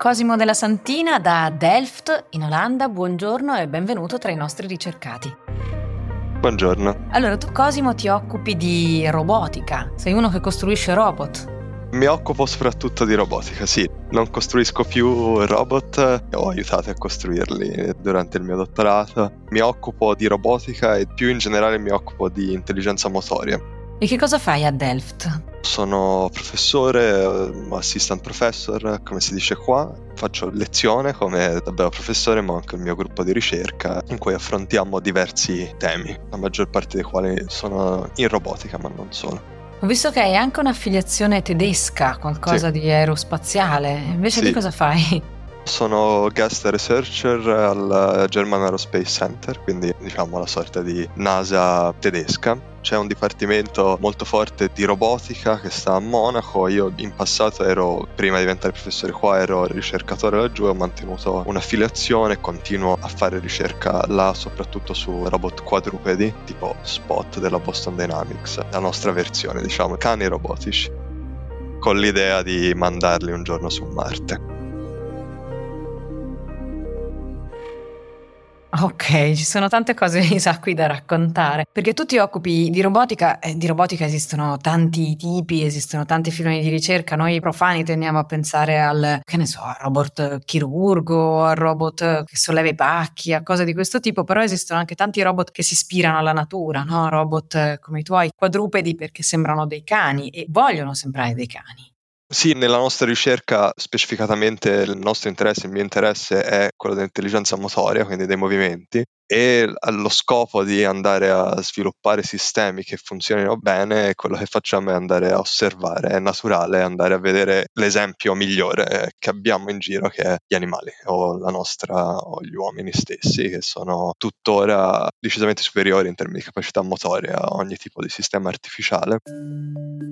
Cosimo della Santina da Delft in Olanda, buongiorno e benvenuto tra i nostri ricercati. Buongiorno. Allora, tu Cosimo ti occupi di robotica, sei uno che costruisce robot. Mi occupo soprattutto di robotica, sì. Non costruisco più robot, ho aiutato a costruirli durante il mio dottorato. Mi occupo di robotica e più in generale mi occupo di intelligenza motoria. E che cosa fai a Delft? Sono professore, eh, assistant professor, come si dice qua. Faccio lezione come davvero professore, ma anche il mio gruppo di ricerca in cui affrontiamo diversi temi, la maggior parte dei quali sono in robotica, ma non solo. Ho visto che hai anche un'affiliazione tedesca, qualcosa sì. di aerospaziale. Invece sì. che cosa fai? Sono guest researcher al German Aerospace Center, quindi diciamo la sorta di NASA tedesca c'è un dipartimento molto forte di robotica che sta a Monaco. Io in passato ero, prima di diventare professore qua, ero ricercatore laggiù ho mantenuto un'affiliazione e continuo a fare ricerca là, soprattutto su robot quadrupedi, tipo Spot della Boston Dynamics, la nostra versione, diciamo, cani robotici, con l'idea di mandarli un giorno su Marte. Ok, ci sono tante cose sa qui da raccontare, perché tu ti occupi di robotica e di robotica esistono tanti tipi, esistono tanti filoni di ricerca, noi profani tendiamo a pensare al, che ne so, al robot chirurgo, al robot che solleva i pacchi, a cose di questo tipo, però esistono anche tanti robot che si ispirano alla natura, no? robot come i tuoi, quadrupedi perché sembrano dei cani e vogliono sembrare dei cani. Sì, nella nostra ricerca specificatamente il nostro interesse, il mio interesse è quello dell'intelligenza motoria, quindi dei movimenti, e allo scopo di andare a sviluppare sistemi che funzionino bene, quello che facciamo è andare a osservare, è naturale andare a vedere l'esempio migliore che abbiamo in giro che è gli animali o la nostra o gli uomini stessi che sono tuttora decisamente superiori in termini di capacità motoria a ogni tipo di sistema artificiale.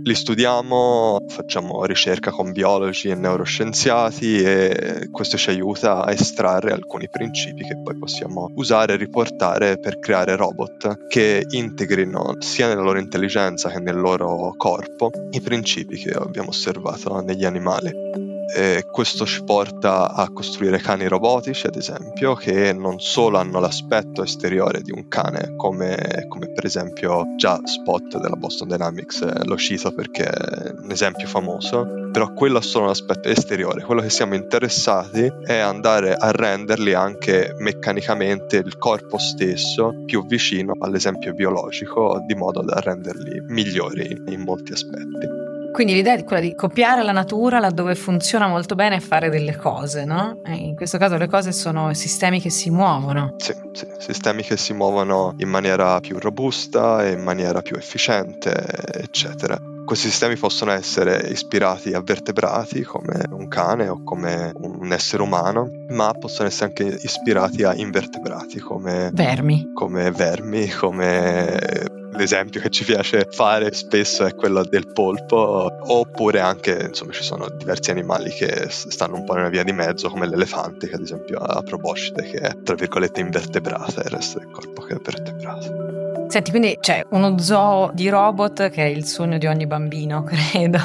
Li studiamo, facciamo ricerca con biologi e neuroscienziati e questo ci aiuta a estrarre alcuni principi che poi possiamo usare e riportare per creare robot che integrino sia nella loro intelligenza che nel loro corpo i principi che abbiamo osservato negli animali. E questo ci porta a costruire cani robotici, ad esempio, che non solo hanno l'aspetto esteriore di un cane, come, come per esempio già Spot della Boston Dynamics, eh, lo cito perché è un esempio famoso, però quello è solo l'aspetto esteriore. Quello che siamo interessati è andare a renderli anche meccanicamente il corpo stesso più vicino all'esempio biologico, di modo da renderli migliori in molti aspetti. Quindi l'idea è quella di copiare la natura laddove funziona molto bene e fare delle cose, no? E in questo caso le cose sono sistemi che si muovono. Sì, sì, sistemi che si muovono in maniera più robusta e in maniera più efficiente, eccetera. Questi sistemi possono essere ispirati a vertebrati come un cane o come un essere umano, ma possono essere anche ispirati a invertebrati come vermi, come, vermi, come l'esempio che ci piace fare spesso è quello del polpo, oppure anche, insomma, ci sono diversi animali che stanno un po' nella via di mezzo, come l'elefante, che ad esempio ha proboscide, che è tra virgolette invertebrata, il resto del corpo che è vertebrato. Senti, quindi c'è uno zoo di robot che è il sogno di ogni bambino, credo.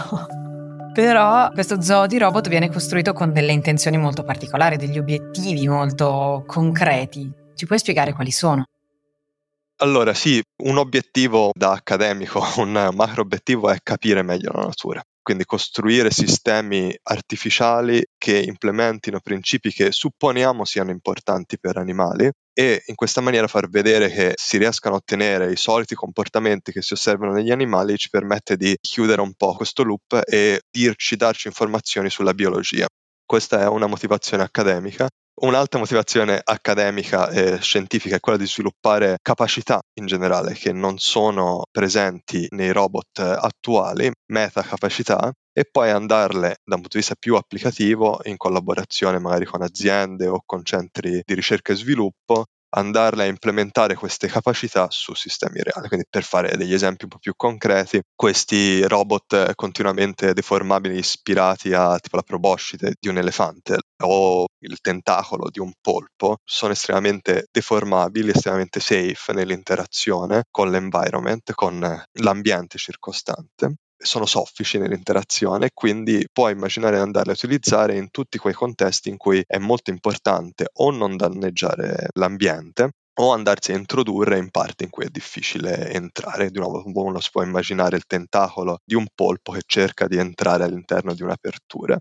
Però questo zoo di robot viene costruito con delle intenzioni molto particolari, degli obiettivi molto concreti. Ci puoi spiegare quali sono? Allora sì, un obiettivo da accademico, un macro obiettivo è capire meglio la natura. Quindi costruire sistemi artificiali che implementino principi che supponiamo siano importanti per animali e in questa maniera far vedere che si riescano a ottenere i soliti comportamenti che si osservano negli animali ci permette di chiudere un po' questo loop e dirci, darci informazioni sulla biologia. Questa è una motivazione accademica. Un'altra motivazione accademica e scientifica è quella di sviluppare capacità in generale che non sono presenti nei robot attuali, metacapacità, e poi andarle da un punto di vista più applicativo in collaborazione magari con aziende o con centri di ricerca e sviluppo andarle a implementare queste capacità su sistemi reali. Quindi per fare degli esempi un po' più concreti, questi robot continuamente deformabili ispirati a tipo la proboscite di un elefante o il tentacolo di un polpo sono estremamente deformabili, estremamente safe nell'interazione con l'environment, con l'ambiente circostante sono soffici nell'interazione, quindi puoi immaginare di andarle a utilizzare in tutti quei contesti in cui è molto importante o non danneggiare l'ambiente o andarsi a introdurre in parti in cui è difficile entrare. Di nuovo uno si può immaginare il tentacolo di un polpo che cerca di entrare all'interno di un'apertura.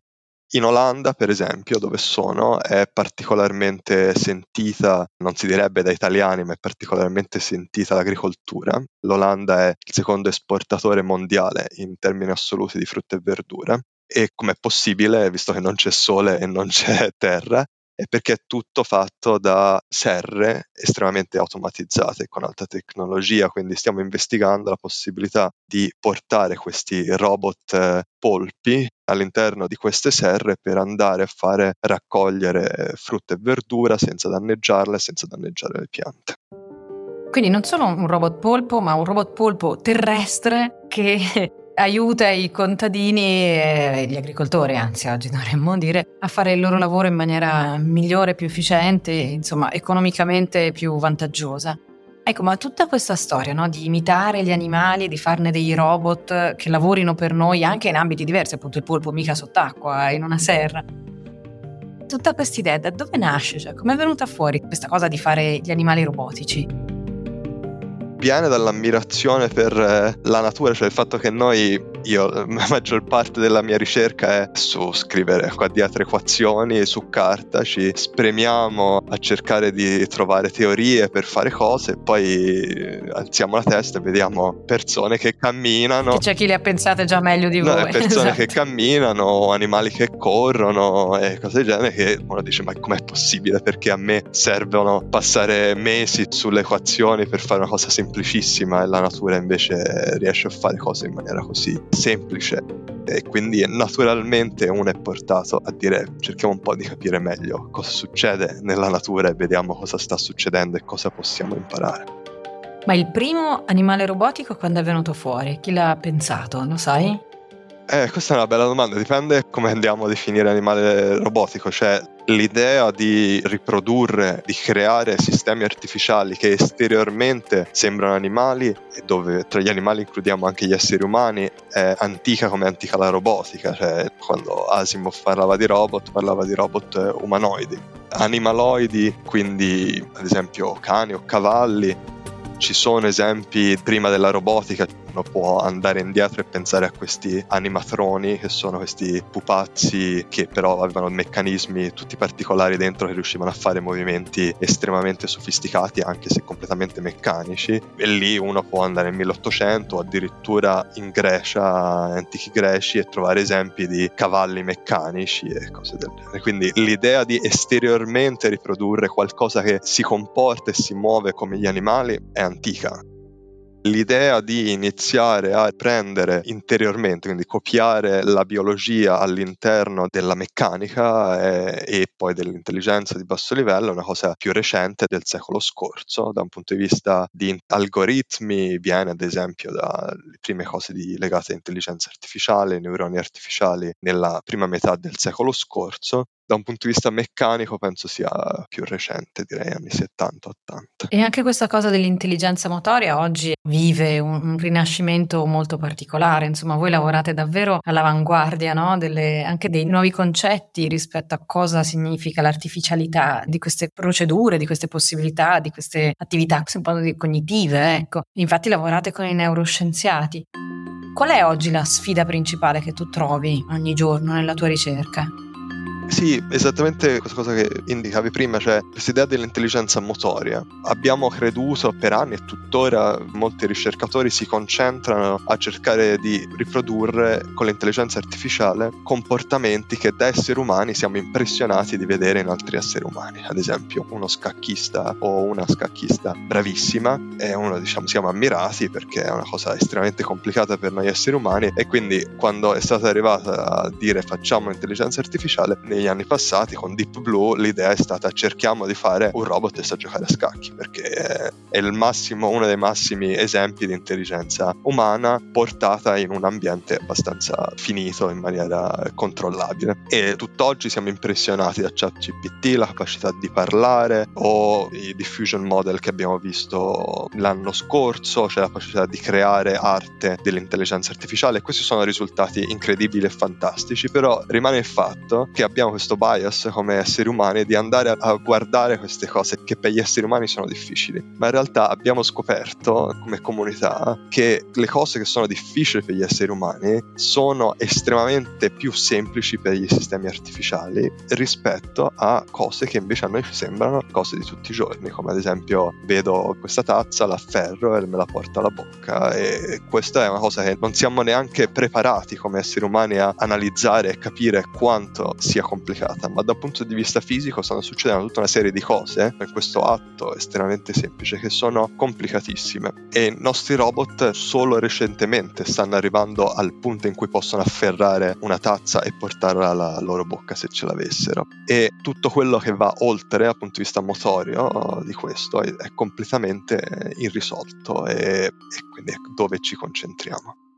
In Olanda, per esempio, dove sono, è particolarmente sentita, non si direbbe da italiani, ma è particolarmente sentita l'agricoltura. L'Olanda è il secondo esportatore mondiale in termini assoluti di frutta e verdura. E com'è possibile, visto che non c'è sole e non c'è terra, è perché è tutto fatto da serre estremamente automatizzate con alta tecnologia, quindi stiamo investigando la possibilità di portare questi robot eh, polpi all'interno di queste serre per andare a fare raccogliere frutta e verdura senza danneggiarle, senza danneggiare le piante. Quindi non solo un robot polpo, ma un robot polpo terrestre che aiuta i contadini e gli agricoltori, anzi oggi dovremmo dire, a fare il loro lavoro in maniera migliore, più efficiente, insomma economicamente più vantaggiosa. Ecco, ma tutta questa storia no, di imitare gli animali, di farne dei robot che lavorino per noi anche in ambiti diversi, appunto il polpo mica sott'acqua, in una serra. Tutta questa idea da dove nasce? Cioè, come è venuta fuori questa cosa di fare gli animali robotici? Viene dall'ammirazione per eh, la natura, cioè il fatto che noi, io, la maggior parte della mia ricerca è su scrivere qua dietro equazioni su carta, ci spremiamo a cercare di trovare teorie per fare cose e poi eh, alziamo la testa e vediamo persone che camminano. Che c'è chi le ha pensate già meglio di voi. No, persone esatto. che camminano, animali che corrono e cose del genere che uno dice ma com'è possibile perché a me servono passare mesi sulle equazioni per fare una cosa semplicissima e la natura invece riesce a fare cose in maniera così semplice e quindi naturalmente uno è portato a dire cerchiamo un po' di capire meglio cosa succede nella natura e vediamo cosa sta succedendo e cosa possiamo imparare. Ma il primo animale robotico quando è venuto fuori? Chi l'ha pensato? Lo sai? Eh, questa è una bella domanda, dipende come andiamo a definire animale robotico, cioè l'idea di riprodurre, di creare sistemi artificiali che esteriormente sembrano animali e dove tra gli animali includiamo anche gli esseri umani è antica come antica la robotica, cioè quando Asimov parlava di robot parlava di robot umanoidi. Animaloidi, quindi ad esempio cani o cavalli, ci sono esempi prima della robotica, uno può andare indietro e pensare a questi animatroni che sono questi pupazzi che però avevano meccanismi tutti particolari dentro che riuscivano a fare movimenti estremamente sofisticati anche se completamente meccanici e lì uno può andare nel 1800 o addirittura in Grecia, antichi greci e trovare esempi di cavalli meccanici e cose del genere. Quindi l'idea di esteriormente riprodurre qualcosa che si comporta e si muove come gli animali è antica L'idea di iniziare a prendere interiormente, quindi copiare la biologia all'interno della meccanica e, e, poi dell'intelligenza di basso livello è una cosa più recente del secolo scorso. Da un punto di vista di algoritmi viene ad esempio dalle prime cose di, legate all'intelligenza artificiale, neuroni artificiali nella prima metà del secolo scorso da un punto di vista meccanico penso sia più recente, direi anni 70-80. E anche questa cosa dell'intelligenza motoria oggi vive un, un rinascimento molto particolare, insomma voi lavorate davvero all'avanguardia no? Delle, anche dei nuovi concetti rispetto a cosa significa l'artificialità di queste procedure, di queste possibilità, di queste attività un po' cognitive. Ecco. Infatti lavorate con i neuroscienziati. Qual è oggi la sfida principale che tu trovi ogni giorno nella tua ricerca? Sì, esattamente questa cosa che indicavi prima, cioè questa idea dell'intelligenza motoria. Abbiamo creduto per anni e tuttora molti ricercatori si concentrano a cercare di riprodurre con l'intelligenza artificiale comportamenti che da esseri umani siamo impressionati di vedere in altri esseri umani. Ad esempio, uno scacchista o una scacchista bravissima e uno diciamo siamo ammirati perché è una cosa estremamente complicata per noi esseri umani e quindi quando è stata arrivata a dire facciamo intelligenza artificiale negli anni passati con Deep Blue l'idea è stata cerchiamo di fare un robot che sa giocare a scacchi perché è il massimo, uno dei massimi esempi di intelligenza umana portata in un ambiente abbastanza finito in maniera controllabile e tutt'oggi siamo impressionati da ChatGPT, la capacità di parlare o i diffusion model che abbiamo visto l'anno scorso, cioè la capacità di creare arte dell'intelligenza artificiale. Questi sono risultati incredibili e fantastici, però rimane il fatto che abbiamo questo bias come esseri umani di andare a guardare queste cose che per gli esseri umani sono difficili, ma in realtà abbiamo scoperto come comunità che le cose che sono difficili per gli esseri umani sono estremamente più semplici per gli sistemi artificiali rispetto a cose che invece a noi sembrano cose di tutti i giorni, come ad esempio vedo questa tazza, la afferro e me la porto alla bocca e questa è una cosa che non siamo neanche preparati come esseri umani a analizzare e capire quanto sia complicata, ma dal punto di vista fisico stanno succedendo tutta una serie di cose in questo atto estremamente semplice che sono complicatissime e i nostri robot solo recentemente stanno arrivando al punto in cui possono afferrare una tazza e portarla alla loro bocca se ce l'avessero e tutto quello che va oltre dal punto di vista motorio di questo è, è completamente irrisolto e, e quindi è dove ci concentriamo.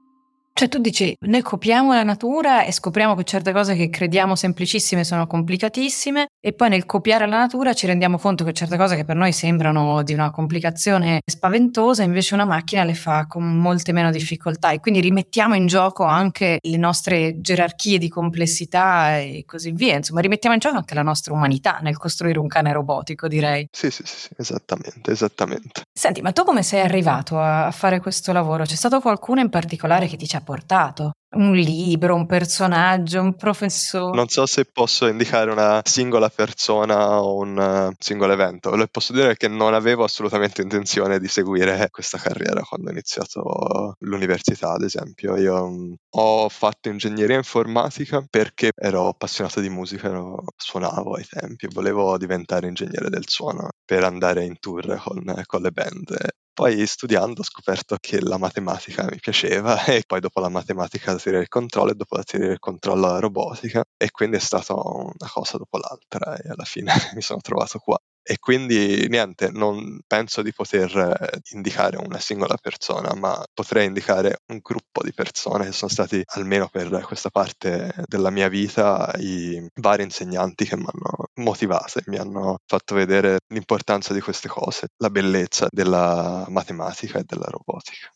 Cioè tu dici, noi copiamo la natura e scopriamo che certe cose che crediamo semplicissime sono complicatissime e poi nel copiare la natura ci rendiamo conto che certe cose che per noi sembrano di una complicazione spaventosa invece una macchina le fa con molte meno difficoltà e quindi rimettiamo in gioco anche le nostre gerarchie di complessità e così via, insomma rimettiamo in gioco anche la nostra umanità nel costruire un cane robotico direi. Sì, sì, sì, sì esattamente, esattamente. Senti, ma tu come sei arrivato a fare questo lavoro? C'è stato qualcuno in particolare che ti ci ha portato? Un libro, un personaggio, un professore? Non so se posso indicare una singola persona o un uh, singolo evento. Lo posso dire che non avevo assolutamente intenzione di seguire questa carriera quando ho iniziato l'università, ad esempio. Io um, ho fatto ingegneria informatica perché ero appassionato di musica, suonavo ai tempi, volevo diventare ingegnere del suono per andare in tour con, con le band poi studiando ho scoperto che la matematica mi piaceva e poi dopo la matematica la teoria del controllo e dopo la teoria del controllo la robotica e quindi è stata una cosa dopo l'altra e alla fine mi sono trovato qua. E quindi niente, non penso di poter eh, indicare una singola persona, ma potrei indicare un gruppo di persone che sono stati, almeno per questa parte della mia vita, i vari insegnanti che mi hanno motivato e mi hanno fatto vedere l'importanza di queste cose, la bellezza della matematica e della robotica.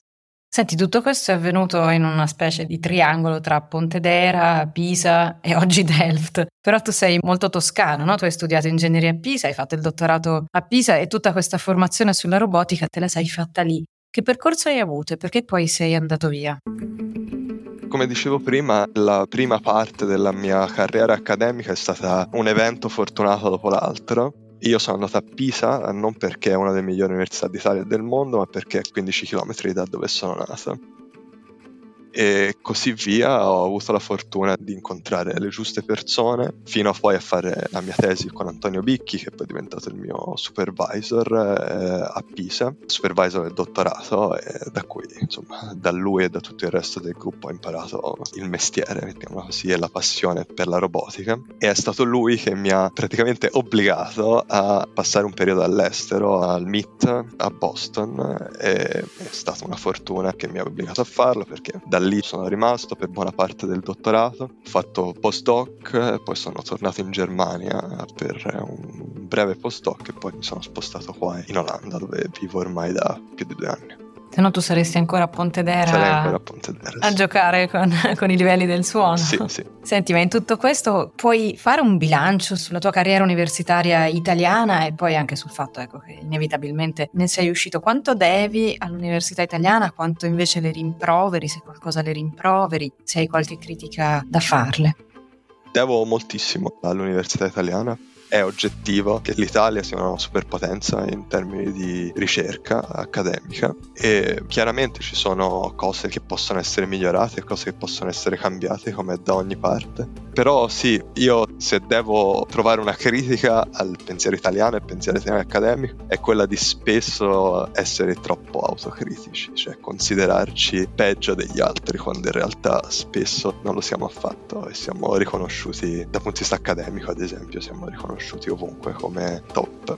Senti, tutto questo è avvenuto in una specie di triangolo tra Pontedera, Pisa e oggi Delft. Però tu sei molto toscano, no? Tu hai studiato ingegneria a Pisa, hai fatto il dottorato a Pisa e tutta questa formazione sulla robotica te la sei fatta lì. Che percorso hai avuto e perché poi sei andato via? Come dicevo prima, la prima parte della mia carriera accademica è stata un evento fortunato dopo l'altro io sono andato a Pisa non perché è una delle migliori università d'Italia e del mondo, ma perché è a 15 km da dove sono nato e così via ho avuto la fortuna di incontrare le giuste persone fino a poi a fare la mia tesi con Antonio Bicchi che poi è diventato il mio supervisor eh, a Pisa. Supervisor del dottorato e da cui insomma da lui e da tutto il resto del gruppo ho imparato il mestiere mettiamola così e la passione per la robotica. E è stato lui che mi ha praticamente obbligato a passare un periodo all'estero al MIT a Boston e è stata una fortuna che mi ha obbligato a farlo perché da lì sono rimasto per buona parte del dottorato, ho fatto postdoc, poi sono tornato in Germania per un breve postdoc e poi mi sono spostato qua in Olanda dove vivo ormai da più di due anni. Se no tu saresti ancora a Pontedera, ancora a, Pontedera, a giocare con, con, i livelli del suono. Sì, sì. Senti, ma in tutto questo puoi fare un bilancio sulla tua carriera universitaria italiana e poi anche sul fatto ecco, che inevitabilmente ne sei uscito. Quanto devi all'università italiana, quanto invece le rimproveri, se qualcosa le rimproveri, se hai qualche critica da farle? Devo moltissimo all'università italiana è oggettivo che l'Italia sia una superpotenza in termini di ricerca accademica e chiaramente ci sono cose che possono essere migliorate, cose che possono essere cambiate come da ogni parte, Però sì, io se devo trovare una critica al pensiero italiano e al pensiero italiano accademico è quella di spesso essere troppo autocritici, cioè considerarci peggio degli altri quando in realtà spesso non lo siamo affatto e siamo riconosciuti dal punto di vista accademico ad esempio, siamo riconosciuti ovunque come top.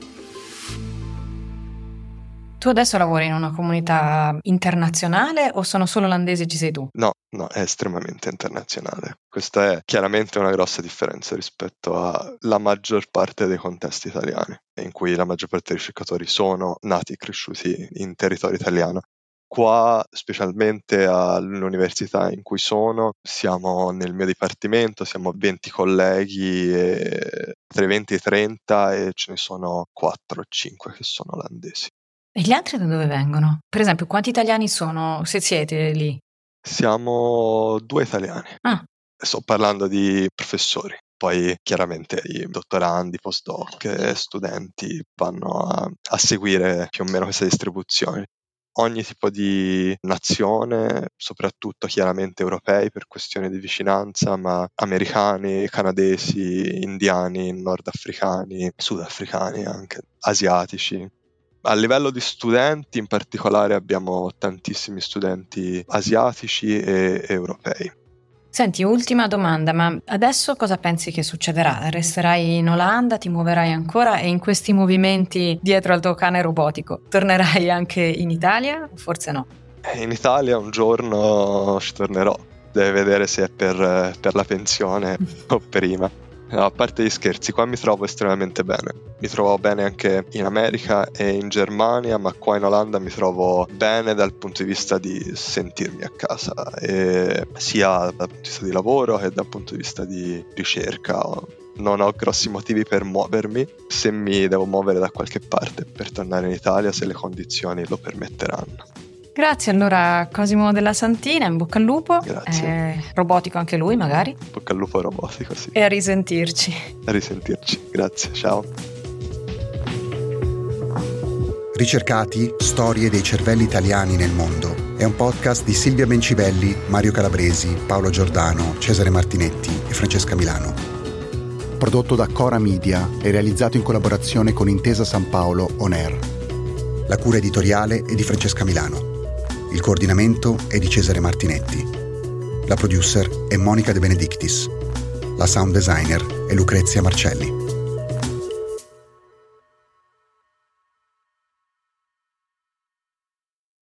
Tu adesso lavori in una comunità internazionale o sono solo olandesi e ci sei tu? No, no, è estremamente internazionale. Questa è chiaramente una grossa differenza rispetto alla maggior parte dei contesti italiani, in cui la maggior parte dei ricercatori sono nati e cresciuti in territorio italiano. Qua, specialmente all'università in cui sono, siamo nel mio dipartimento, siamo 20 colleghi, tra i 20 e i 30 e ce ne sono 4 o 5 che sono olandesi. E gli altri da dove vengono? Per esempio, quanti italiani sono, se siete lì? Siamo due italiani. Ah. Sto parlando di professori. Poi chiaramente i dottorandi, postdoc e studenti vanno a, a seguire più o meno queste distribuzioni ogni tipo di nazione, soprattutto chiaramente europei per questioni di vicinanza, ma americani, canadesi, indiani, nordafricani, sudafricani anche, asiatici. A livello di studenti in particolare abbiamo tantissimi studenti asiatici e europei. Senti, ultima domanda, ma adesso cosa pensi che succederà? Resterai in Olanda, ti muoverai ancora e in questi movimenti dietro al tuo cane robotico tornerai anche in Italia? Forse no. Eh, in Italia un giorno ci tornerò, deve vedere se è per, per la pensione o prima. No, a parte gli scherzi, qua mi trovo estremamente bene. Mi trovo bene anche in America e in Germania, ma qua in Olanda mi trovo bene dal punto di vista di sentirmi a casa, sia dal punto di vista di lavoro che dal punto di vista di ricerca. Non ho grossi motivi per muovermi se mi devo muovere da qualche parte per tornare in Italia se le condizioni lo permetteranno. Grazie allora Cosimo della Santina, in bocca al lupo. Grazie. Eh, robotico anche lui magari. Bocca al lupo robotico, sì. E a risentirci. A risentirci, grazie, ciao. Ricercati, storie dei cervelli italiani nel mondo. È un podcast di Silvia Bencivelli, Mario Calabresi, Paolo Giordano, Cesare Martinetti e Francesca Milano. Prodotto da Cora Media e realizzato in collaborazione con Intesa San Paolo On Air. La cura editoriale è di Francesca Milano. Il coordinamento è di Cesare Martinetti. La producer è Monica De Benedictis. La sound designer è Lucrezia Marcelli.